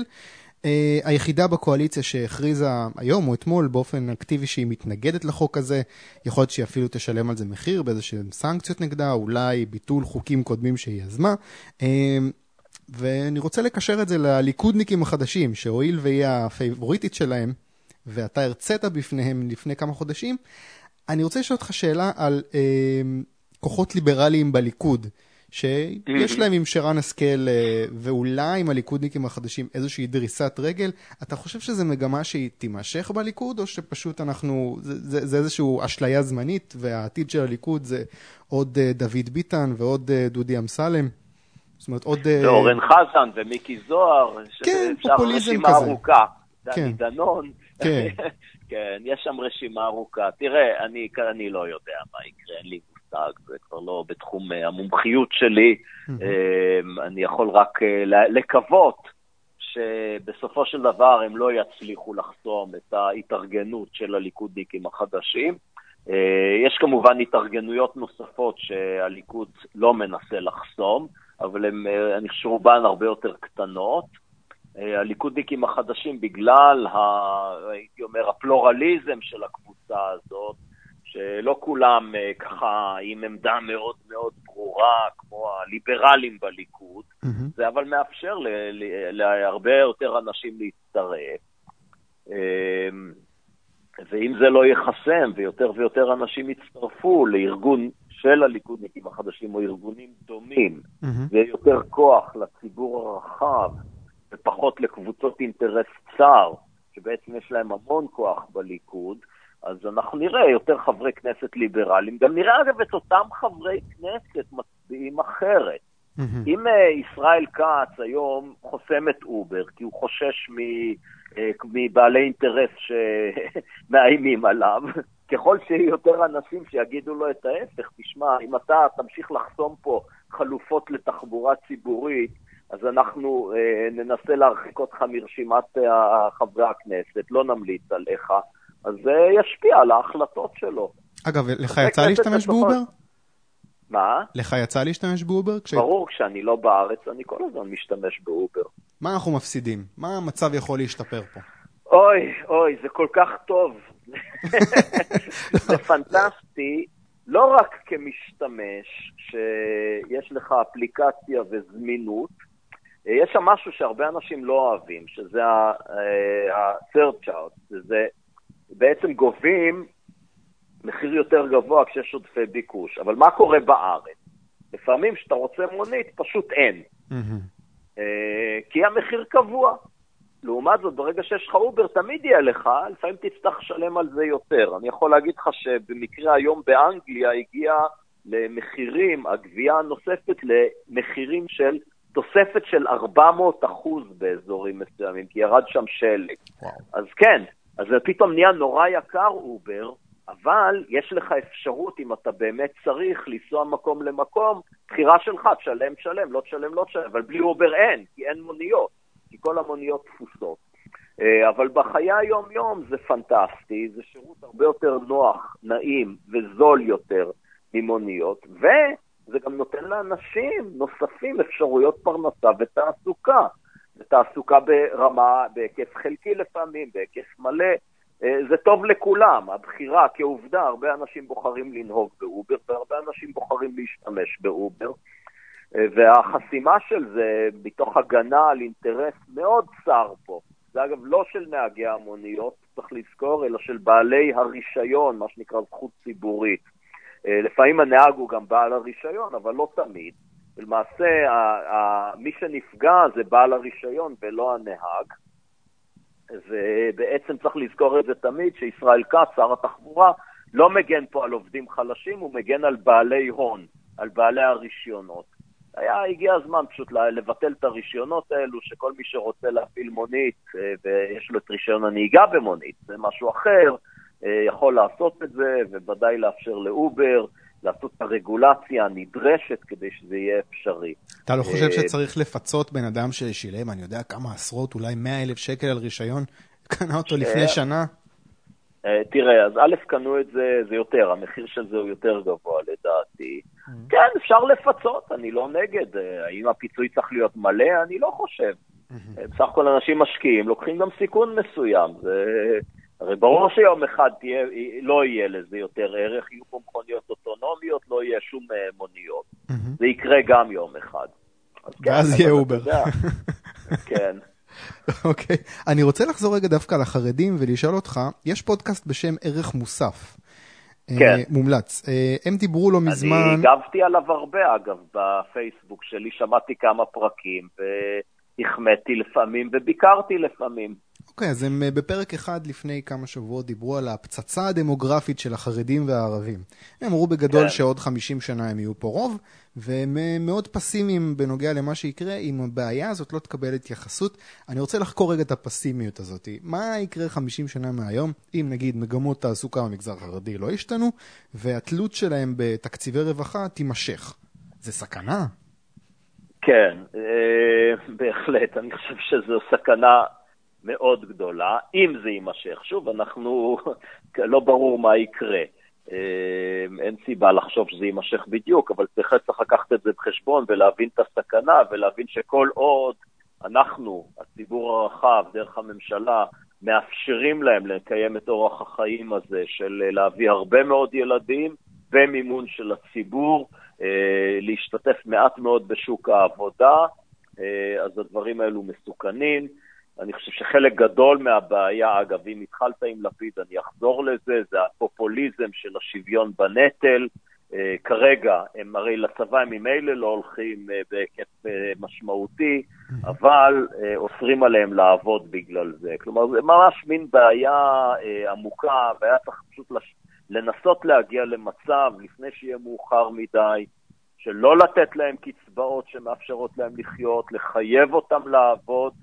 A: היחידה בקואליציה שהכריזה היום או אתמול באופן אקטיבי שהיא מתנגדת לחוק הזה, יכול להיות שהיא אפילו תשלם על זה מחיר באיזה שהן סנקציות נגדה, אולי ביטול חוקים קודמים שהיא יזמה. Uh, ואני רוצה לקשר את זה לליכודניקים החדשים, שהואיל והיא הפייבוריטית שלהם, ואתה הרצית בפניהם לפני כמה חודשים, אני רוצה לשאול אותך שאלה על uh, כוחות ליברליים בליכוד. שיש להם עם שרן השכל אה, ואולי עם הליכודניקים החדשים איזושהי דריסת רגל, אתה חושב שזו מגמה שהיא תימשך בליכוד, או שפשוט אנחנו, זה, זה, זה איזושהי אשליה זמנית, והעתיד של הליכוד זה עוד אה, דוד ביטן ועוד אה, דודי אמסלם?
B: זאת אומרת עוד... ואורן חזן ומיקי זוהר,
A: כן, פופוליזם כזה. רשימה
B: ארוכה, דני כן. דנון. כן. [LAUGHS] כן, יש שם רשימה ארוכה. תראה, אני, אני לא יודע מה יקרה, אין לי מושג, זה כבר לא בתחום אה, המומחיות שלי. Mm-hmm. אני יכול רק אה, לקוות שבסופו של דבר הם לא יצליחו לחסום את ההתארגנות של הליכודניקים החדשים. יש כמובן התארגנויות נוספות שהליכוד לא מנסה לחסום, אבל הן, אני חושב, רובן הרבה יותר קטנות. הליכודניקים החדשים, בגלל, ה, הייתי אומר, הפלורליזם של הקבוצה הזאת, שלא כולם אה, ככה עם עמדה מאוד מאוד ברורה, כמו הליברלים בליכוד, mm-hmm. זה אבל מאפשר להרבה יותר אנשים להצטרף. אמ, ואם זה לא ייחסם ויותר ויותר אנשים יצטרפו לארגון של הליכודניקים החדשים או ארגונים דומים, mm-hmm. ויותר כוח לציבור הרחב ופחות לקבוצות אינטרס צר, שבעצם יש להם המון כוח בליכוד, אז אנחנו נראה יותר חברי כנסת ליברליים. גם נראה אגב את אותם חברי כנסת מצביעים אחרת. Mm-hmm. אם uh, ישראל כץ היום חוסם את אובר, כי הוא חושש מ, uh, מבעלי אינטרס שמאיימים [LAUGHS] עליו, [LAUGHS] ככל שיהיו יותר אנשים שיגידו לו את ההפך, תשמע, אם אתה תמשיך לחסום פה חלופות לתחבורה ציבורית, אז אנחנו אה, ננסה להרחיק אותך מרשימת אה, חברי הכנסת, לא נמליץ עליך. אז זה ישפיע על ההחלטות שלו.
A: אגב, לך יצא להשתמש באובר?
B: מה?
A: לך יצא להשתמש באובר?
B: כש... ברור, כשאני לא בארץ, אני כל הזמן משתמש באובר.
A: מה אנחנו מפסידים? מה המצב יכול להשתפר פה?
B: אוי, אוי, זה כל כך טוב. [LAUGHS] זה פנטסטי, לא רק כמשתמש, שיש לך אפליקציה וזמינות, יש שם משהו שהרבה אנשים לא אוהבים, שזה ה-third chart, זה בעצם גובים מחיר יותר גבוה כשיש עודפי ביקוש. אבל מה קורה בארץ? לפעמים כשאתה רוצה מונית, פשוט אין. אה, כי המחיר קבוע. לעומת זאת, ברגע שיש לך אובר, תמיד יהיה לך, לפעמים תצטרך לשלם על זה יותר. אני יכול להגיד לך שבמקרה היום באנגליה הגיעה למחירים, הגבייה הנוספת למחירים של תוספת של 400 אחוז באזורים מסוימים, כי ירד שם שלג. אז כן, אז זה פתאום נהיה נורא יקר אובר, אבל יש לך אפשרות, אם אתה באמת צריך, לנסוע מקום למקום, בחירה שלך, תשלם, תשלם, לא תשלם, לא תשלם, אבל בלי אובר אין, כי אין מוניות, כי כל המוניות תפוסות. אה, אבל בחיי היום-יום זה פנטסטי, זה שירות הרבה יותר נוח, נעים וזול יותר ממוניות, וזה גם נותן לאנשים נוספים אפשרויות פרנסה ותעסוקה. ותעסוקה ברמה, בהיקף חלקי לפעמים, בהיקף מלא. אה, זה טוב לכולם, הבחירה כעובדה, הרבה אנשים בוחרים לנהוג באובר והרבה אנשים בוחרים להשתמש באובר. אה, והחסימה של זה, מתוך הגנה על אינטרס מאוד צר פה, זה אגב לא של נהגי המוניות, צריך לזכור, אלא של בעלי הרישיון, מה שנקרא זכות ציבורית. אה, לפעמים הנהג הוא גם בעל הרישיון, אבל לא תמיד. ולמעשה מי שנפגע זה בעל הרישיון ולא הנהג. ובעצם צריך לזכור את זה תמיד, שישראל כץ, שר התחבורה, לא מגן פה על עובדים חלשים, הוא מגן על בעלי הון, על בעלי הרישיונות. היה, הגיע הזמן פשוט לבטל את הרישיונות האלו, שכל מי שרוצה להפעיל מונית אה, ויש לו את רישיון הנהיגה במונית, זה משהו אחר, אה, יכול לעשות את זה, ובוודאי לאפשר לאובר, לעשות את הרגולציה הנדרשת כדי שזה יהיה אפשרי.
C: אתה לא חושב אה, שצריך לפצות בן אדם ששילם, אני יודע כמה עשרות, אולי מאה אלף שקל על רישיון, קנה אותו לפני שנה?
B: תראה, אז א', קנו את זה, זה יותר, המחיר של זה הוא יותר גבוה לדעתי. Mm. כן, אפשר לפצות, אני לא נגד. האם הפיצוי צריך להיות מלא? אני לא חושב. Mm-hmm. בסך הכל אנשים משקיעים, לוקחים גם סיכון מסוים. זה... הרי ברור שיום אחד תהיה, לא יהיה לזה יותר ערך, יהיו פה מכוניות אוטונומיות, לא יהיה שום אה, מוניות. Mm-hmm. זה יקרה גם יום אחד.
C: כן, ואז יהיה אובר. [LAUGHS]
B: כן.
C: אוקיי, אני רוצה לחזור רגע דווקא לחרדים ולשאול אותך, יש פודקאסט בשם ערך מוסף.
B: אה, כן.
C: מומלץ. אה, הם דיברו לא מזמן... אני
B: הגבתי עליו הרבה, אגב, בפייסבוק שלי, שמעתי כמה פרקים, והחמאתי לפעמים וביקרתי לפעמים.
C: אוקיי, okay, אז הם אה, בפרק אחד לפני כמה שבועות דיברו על הפצצה הדמוגרפית של החרדים והערבים. הם אמרו בגדול כן. שעוד 50 שנה הם יהיו פה רוב, והם אה, מאוד פסימיים בנוגע למה שיקרה אם הבעיה הזאת לא תקבל התייחסות. אני רוצה לחקור רגע את הפסימיות הזאת. מה יקרה 50 שנה מהיום, אם נגיד מגמות תעסוקה במגזר החרדי לא ישתנו, והתלות שלהם בתקציבי רווחה תימשך? זה סכנה?
B: כן, אה, בהחלט. אני חושב שזו סכנה מאוד גדולה, אם זה יימשך. שוב, אנחנו, [LAUGHS] לא ברור מה יקרה. אמ, אין סיבה לחשוב שזה יימשך בדיוק, אבל צריך לקחת את זה בחשבון ולהבין את הסכנה ולהבין שכל עוד אנחנו, הציבור הרחב, דרך הממשלה, מאפשרים להם לקיים את אורח החיים הזה של להביא הרבה מאוד ילדים במימון של הציבור, אה, להשתתף מעט מאוד בשוק העבודה, אה, אז הדברים האלו מסוכנים. אני חושב שחלק גדול מהבעיה, אגב, אם התחלת עם לפיד, אני אחזור לזה, זה הפופוליזם של השוויון בנטל. Uh, כרגע, הם הרי לצבא הם ממילא לא הולכים uh, בהיקף uh, משמעותי, אבל uh, אוסרים עליהם לעבוד בגלל זה. כלומר, זה ממש מין בעיה עמוקה, והיה צריך פשוט. לנסות להגיע למצב, לפני שיהיה מאוחר מדי, שלא לתת להם קצבאות שמאפשרות להם לחיות, לחייב אותם לעבוד,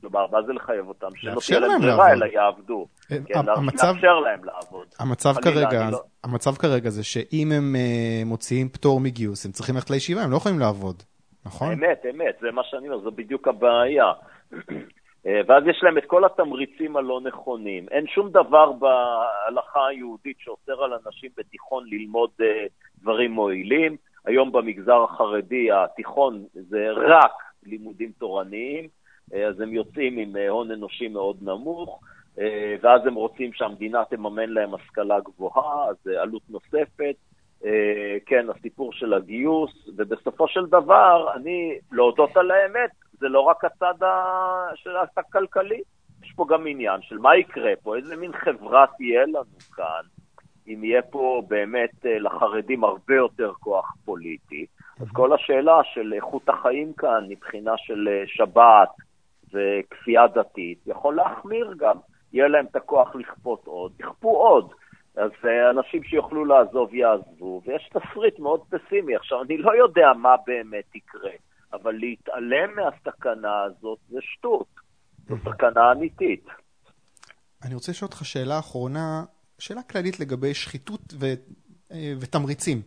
B: כלומר, מה זה לחייב אותם? שלא תהיה להם ברירה, אלא יעבדו. אה, כן, לאפשר להם לעבוד.
C: המצב כרגע, לא- המצב כרגע זה שאם הם אה, מוציאים פטור מגיוס, הם צריכים ללכת לישיבה, הם לא יכולים לעבוד, נכון?
B: אמת, אמת, זה מה שאני אומר, זו בדיוק הבעיה. [CLEARS THROAT] אה, ואז יש להם את כל התמריצים הלא נכונים. אין שום דבר בהלכה היהודית שאוסר על אנשים בתיכון ללמוד דברים מועילים. היום במגזר החרדי התיכון זה רק לימודים תורניים. אה, אז הם יוצאים עם אה, הון אנושי מאוד נמוך, אה, ואז הם רוצים שהמדינה תממן להם השכלה גבוהה, אז עלות נוספת. כן, הסיפור של הגיוס, ובסופו של דבר, אני, להודות על האמת, זה לא רק הצד של הכלכלי, יש פה גם עניין של מה יקרה פה, איזה מין חברה תהיה לנו כאן, אם יהיה פה באמת לחרדים הרבה יותר כוח פוליטי. אז כל השאלה של איכות החיים כאן מבחינה של שבת וכפייה דתית יכול להחמיר גם. יהיה להם את הכוח לכפות עוד, יכפו עוד. אז אה, אנשים שיוכלו לעזוב יעזבו, ויש תסריט מאוד פסימי. עכשיו, אני לא יודע מה באמת יקרה, אבל להתעלם מהסכנה הזאת זה שטות. זו סכנה אמיתית.
A: אני רוצה לשאול אותך שאלה אחרונה, שאלה כללית לגבי שחיתות ותמריצים.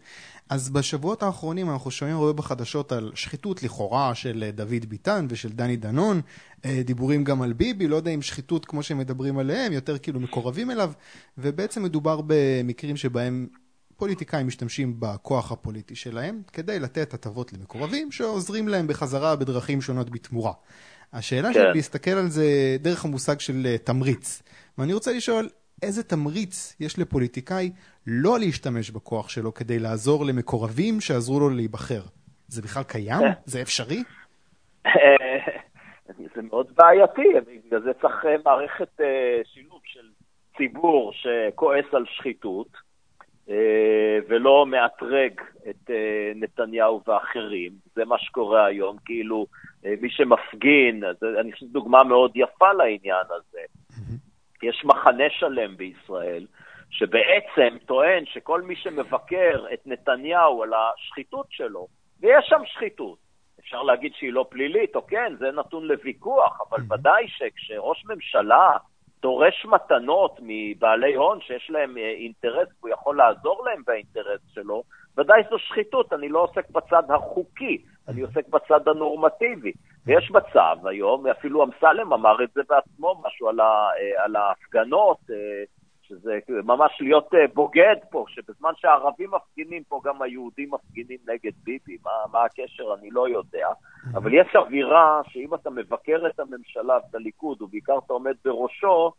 A: אז בשבועות האחרונים אנחנו שומעים הרבה בחדשות על שחיתות לכאורה של דוד ביטן ושל דני דנון, אה, דיבורים גם על ביבי, לא יודע אם שחיתות כמו שהם מדברים עליהם, יותר כאילו מקורבים אליו, ובעצם מדובר במקרים שבהם פוליטיקאים משתמשים בכוח הפוליטי שלהם כדי לתת הטבות למקורבים שעוזרים להם בחזרה בדרכים שונות בתמורה. השאלה כן. שלי להסתכל על זה דרך המושג של אה, תמריץ. ואני רוצה לשאול, איזה תמריץ יש לפוליטיקאי לא להשתמש בכוח שלו כדי לעזור למקורבים שעזרו לו להיבחר? זה בכלל קיים? כן. זה אפשרי?
B: זה מאוד בעייתי, בגלל זה צריך אה, מערכת אה, שילוב של ציבור שכועס על שחיתות ולא מאתרג את נתניהו ואחרים. זה מה שקורה היום, כאילו מי שמפגין, אני חושב שזו דוגמה מאוד יפה לעניין הזה. יש מחנה שלם בישראל, שבעצם טוען שכל מי שמבקר את נתניהו על השחיתות שלו, ויש שם שחיתות, אפשר להגיד שהיא לא פלילית, או כן, זה נתון לוויכוח, אבל ודאי שכשראש ממשלה דורש מתנות מבעלי הון שיש להם אה, אינטרס והוא יכול לעזור להם באינטרס שלו, ודאי זו שחיתות, אני לא עוסק בצד החוקי, אני עוסק בצד הנורמטיבי. ויש מצב היום, אפילו אמסלם אמר את זה בעצמו, משהו על, ה, אה, על ההפגנות, אה, שזה ממש להיות אה, בוגד פה, שבזמן שהערבים מפגינים פה גם היהודים מפגינים נגד ביבי, מה, מה הקשר אני לא יודע, אבל יש אווירה שאם אתה מבקר את הממשלה ואת הליכוד, ובעיקר אתה עומד בראשו,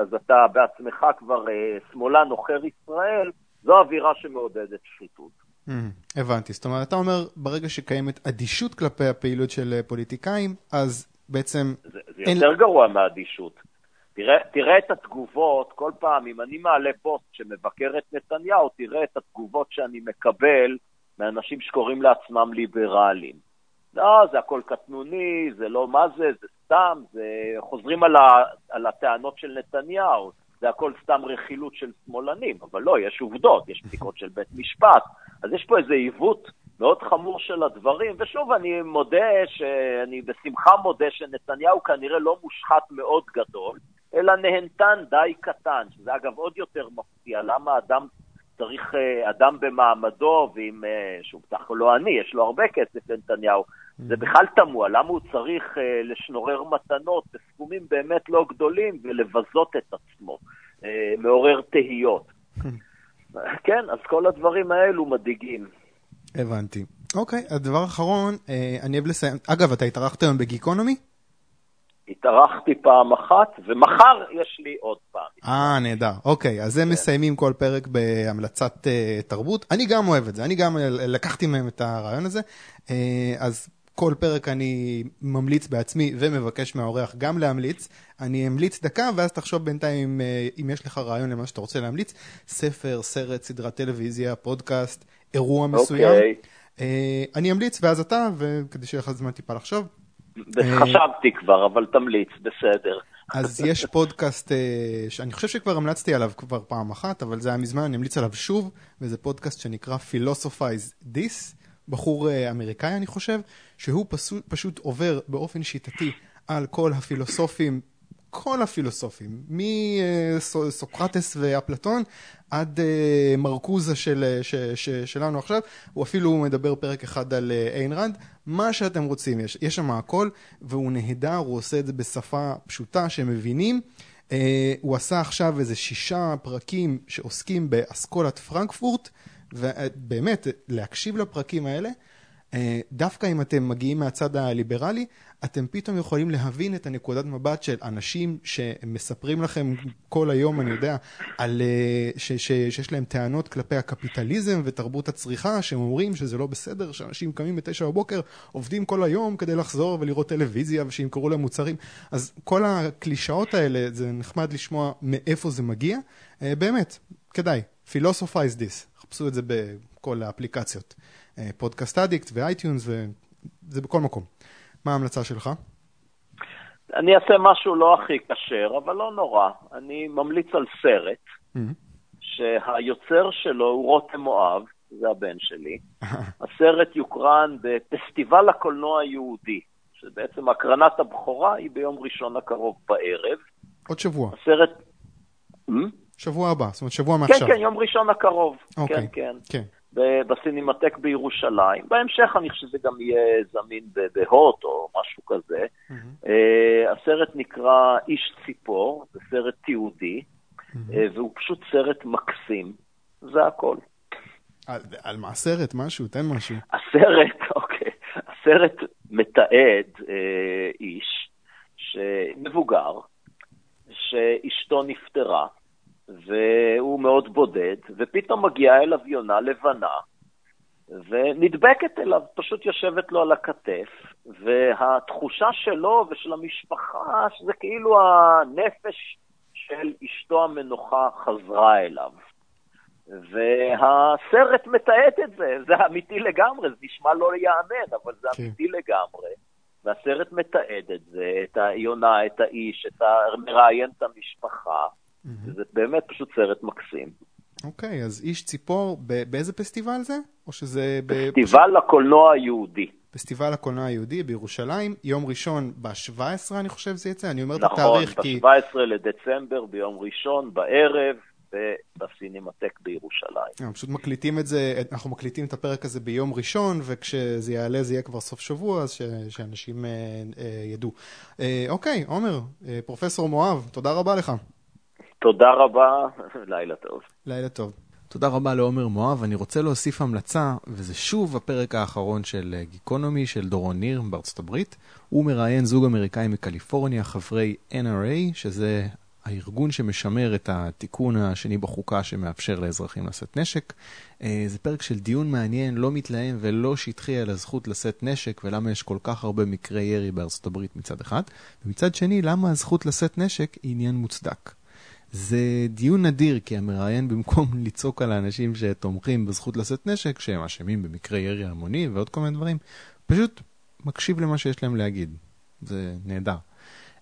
B: אז אתה בעצמך כבר שמאלן עוכר ישראל, זו אווירה שמעודדת שחיתות.
A: Mm, הבנתי, זאת אומרת, אתה אומר, ברגע שקיימת אדישות כלפי הפעילות של אה, פוליטיקאים, אז בעצם...
B: זה, זה אין... יותר גרוע מאדישות. תראה, תראה את התגובות, כל פעם, אם אני מעלה פוסט שמבקר את נתניהו, תראה את התגובות שאני מקבל מאנשים שקוראים לעצמם ליברלים. לא, זה הכל קטנוני, זה לא מה זה, זה סתם, זה... חוזרים על, ה... על הטענות של נתניהו. זה הכל סתם רכילות של שמאלנים, אבל לא, יש עובדות, יש פסיקות של בית משפט, אז יש פה איזה עיוות מאוד חמור של הדברים, ושוב, אני מודה, שאני בשמחה מודה שנתניהו כנראה לא מושחת מאוד גדול, אלא נהנתן די קטן, שזה אגב עוד יותר מפתיע, למה אדם צריך, אה, אדם במעמדו, ועם, אה, שהוא בטח לא אני, יש לו הרבה כסף לנתניהו, זה בכלל תמוה, למה הוא צריך uh, לשנורר מתנות בסכומים באמת לא גדולים ולבזות את עצמו? מעורר תהיות. [LAUGHS] כן, אז כל הדברים האלו מדאיגים.
A: הבנתי. אוקיי, הדבר האחרון, אני אוהב לסיים. אגב, אתה התארחת היום בגיקונומי?
B: התארחתי פעם אחת, ומחר יש לי עוד פעם.
A: אה, נהדר. אוקיי, אז הם כן. מסיימים כל פרק בהמלצת uh, תרבות. אני גם אוהב את זה, אני גם לקחתי מהם את הרעיון הזה. Uh, אז כל פרק אני ממליץ בעצמי ומבקש מהאורח גם להמליץ. אני אמליץ דקה ואז תחשוב בינתיים אם, אה, אם יש לך רעיון למה שאתה רוצה להמליץ. ספר, סרט, סדרת טלוויזיה, פודקאסט, אירוע אוקיי. מסוים. אה, אני אמליץ ואז אתה, וכדי שיהיה לך זמן טיפה לחשוב.
B: חשבתי כבר, אבל תמליץ, בסדר.
A: אז יש פודקאסט שאני חושב שכבר המלצתי עליו כבר פעם אחת, אבל זה היה מזמן, אני אמליץ עליו שוב, וזה פודקאסט שנקרא Philosophize This. בחור אה, אמריקאי אני חושב, שהוא פשוט, פשוט עובר באופן שיטתי על כל הפילוסופים, כל הפילוסופים, מסוקרטס ואפלטון עד uh, מרקוזה של, ש, ש, שלנו עכשיו, הוא אפילו מדבר פרק אחד על איין רנד, מה שאתם רוצים, יש, יש שם הכל, והוא נהדר, הוא עושה את זה בשפה פשוטה שמבינים. Uh, הוא עשה עכשיו איזה שישה פרקים שעוסקים באסכולת פרנקפורט, ובאמת, להקשיב לפרקים האלה, אה, דווקא אם אתם מגיעים מהצד הליברלי, אתם פתאום יכולים להבין את הנקודת מבט של אנשים שמספרים לכם כל היום, אני יודע, על, אה, ש, ש, שיש להם טענות כלפי הקפיטליזם ותרבות הצריכה, שהם אומרים שזה לא בסדר, שאנשים קמים בתשע בבוקר, עובדים כל היום כדי לחזור ולראות טלוויזיה ושימכרו להם מוצרים. אז כל הקלישאות האלה, זה נחמד לשמוע מאיפה זה מגיע. אה, באמת, כדאי, philosophize this. חפשו את זה בכל האפליקציות.
C: פודקאסט אדיקט ואייטיונס, וזה בכל מקום. מה ההמלצה שלך?
B: אני אעשה משהו לא הכי כשר, אבל לא נורא. אני ממליץ על סרט, mm-hmm. שהיוצר שלו הוא רותם מואב, זה הבן שלי. [LAUGHS] הסרט יוקרן בפסטיבל הקולנוע היהודי, שבעצם הקרנת הבכורה היא ביום ראשון הקרוב בערב.
C: עוד שבוע.
B: הסרט...
C: Hmm? שבוע הבא, זאת אומרת שבוע מעכשיו.
B: כן, כן, יום ראשון הקרוב.
C: אוקיי.
B: כן, כן. כן. בסינמטק בירושלים. בהמשך אני חושב שזה גם יהיה זמין בהוט או משהו כזה. Mm-hmm. הסרט נקרא איש ציפור, זה סרט תיעודי, mm-hmm. והוא פשוט סרט מקסים. זה הכל.
C: על, על מה הסרט? משהו? תן משהו.
B: הסרט, [LAUGHS] אוקיי. הסרט מתעד אה, איש מבוגר, שאשתו נפטרה, והוא מאוד בודד, ופתאום מגיעה אליו יונה לבנה, ונדבקת אליו, פשוט יושבת לו על הכתף, והתחושה שלו ושל המשפחה, שזה כאילו הנפש של אשתו המנוחה חזרה אליו. והסרט מתעד את זה, זה אמיתי לגמרי, זה נשמע לא ייאמן, אבל זה כן. אמיתי לגמרי. והסרט מתעד את זה, את היונה, את האיש, את ה... מראיין את המשפחה. Mm-hmm. זה באמת פשוט סרט מקסים.
C: אוקיי, אז איש ציפור, באיזה פסטיבל זה? או שזה...
B: פסטיבל ב... הקולנוע היהודי.
C: פסטיבל הקולנוע היהודי בירושלים, יום ראשון ב-17 אני חושב זה יצא, אני אומר
B: נכון,
C: את התאריך כי...
B: נכון, ב-17 לדצמבר ביום ראשון בערב. בסינמטק בירושלים.
C: אה, פשוט מקליטים את זה, אנחנו מקליטים את הפרק הזה ביום ראשון, וכשזה יעלה זה יהיה כבר סוף שבוע, אז ש, שאנשים אה, אה, ידעו. אה, אוקיי, עומר, אה, פרופסור מואב, תודה רבה לך.
B: תודה רבה, [LAUGHS] לילה טוב.
C: לילה טוב.
A: תודה רבה לעומר מואב. אני רוצה להוסיף המלצה, וזה שוב הפרק האחרון של גיקונומי של דורון ניר בארצות הברית. הוא מראיין זוג אמריקאים מקליפורניה, חברי NRA, שזה הארגון שמשמר את התיקון השני בחוקה שמאפשר לאזרחים לשאת נשק. אה, זה פרק של דיון מעניין, לא מתלהם ולא שטחי על הזכות לשאת נשק ולמה יש כל כך הרבה מקרי ירי בארצות הברית מצד אחד, ומצד שני למה הזכות לשאת נשק היא עניין מוצדק. זה דיון נדיר, כי המראיין במקום [LAUGHS] לצעוק על האנשים שתומכים בזכות לשאת נשק, שהם אשמים במקרי ירי המוני ועוד כל מיני דברים, פשוט מקשיב למה שיש להם להגיד. זה נהדר.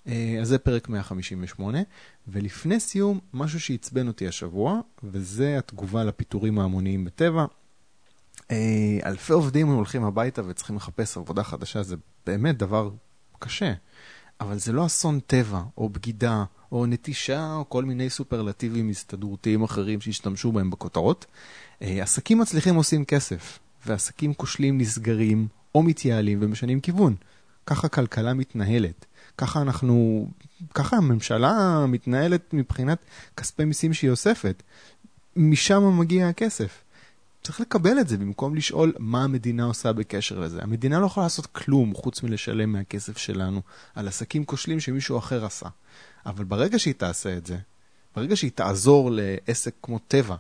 A: אה, אז זה פרק 158, ולפני סיום, משהו שעצבן אותי השבוע, וזה התגובה לפיטורים ההמוניים בטבע. אה, אלפי עובדים הולכים הביתה וצריכים לחפש עבודה חדשה, זה באמת דבר קשה. אבל זה לא אסון טבע, או בגידה, או נטישה, או כל מיני סופרלטיבים הסתדרותיים אחרים שהשתמשו בהם בכותרות. אה, עסקים מצליחים עושים כסף, ועסקים כושלים נסגרים, או מתייעלים ומשנים כיוון. ככה כלכלה מתנהלת. ככה אנחנו, ככה הממשלה מתנהלת מבחינת כספי מיסים שהיא אוספת. משם מגיע הכסף. צריך לקבל את זה במקום לשאול מה המדינה עושה בקשר לזה. המדינה לא יכולה לעשות כלום חוץ מלשלם מהכסף שלנו על עסקים כושלים שמישהו אחר עשה. אבל ברגע שהיא תעשה את זה, ברגע שהיא תעזור לעסק כמו טבע,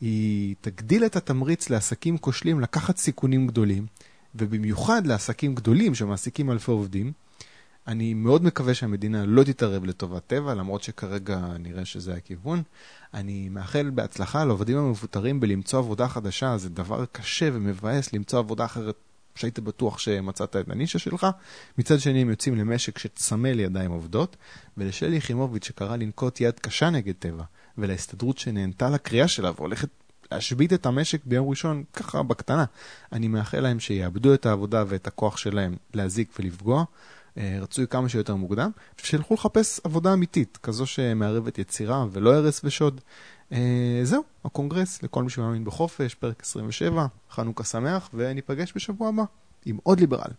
A: היא תגדיל את התמריץ לעסקים כושלים לקחת סיכונים גדולים, ובמיוחד לעסקים גדולים שמעסיקים אלפי עובדים, אני מאוד מקווה שהמדינה לא תתערב לטובת טבע, למרות שכרגע נראה שזה הכיוון. אני מאחל בהצלחה לעובדים המפוטרים בלמצוא עבודה חדשה, זה דבר קשה ומבאס למצוא עבודה אחרת שהיית בטוח שמצאת את הנישה שלך. מצד שני, הם יוצאים למשק שצמא לידיים עובדות, ולשלי יחימוביץ' שקרא לנקוט יד קשה נגד טבע, ולהסתדרות שנהנתה לקריאה שלה והולכת להשבית את המשק ביום ראשון, ככה בקטנה. אני מאחל להם שיאבדו את העבודה ואת הכוח שלהם להזיק ולפגוע. אה, רצוי כמה שיותר מוקדם, שילכו לחפש עבודה אמיתית, כזו שמערבת יצירה ולא הרס ושוד. אה, זהו, הקונגרס לכל מי שמאמין בחופש, פרק 27, חנוכה שמח, וניפגש בשבוע הבא עם עוד ליברל.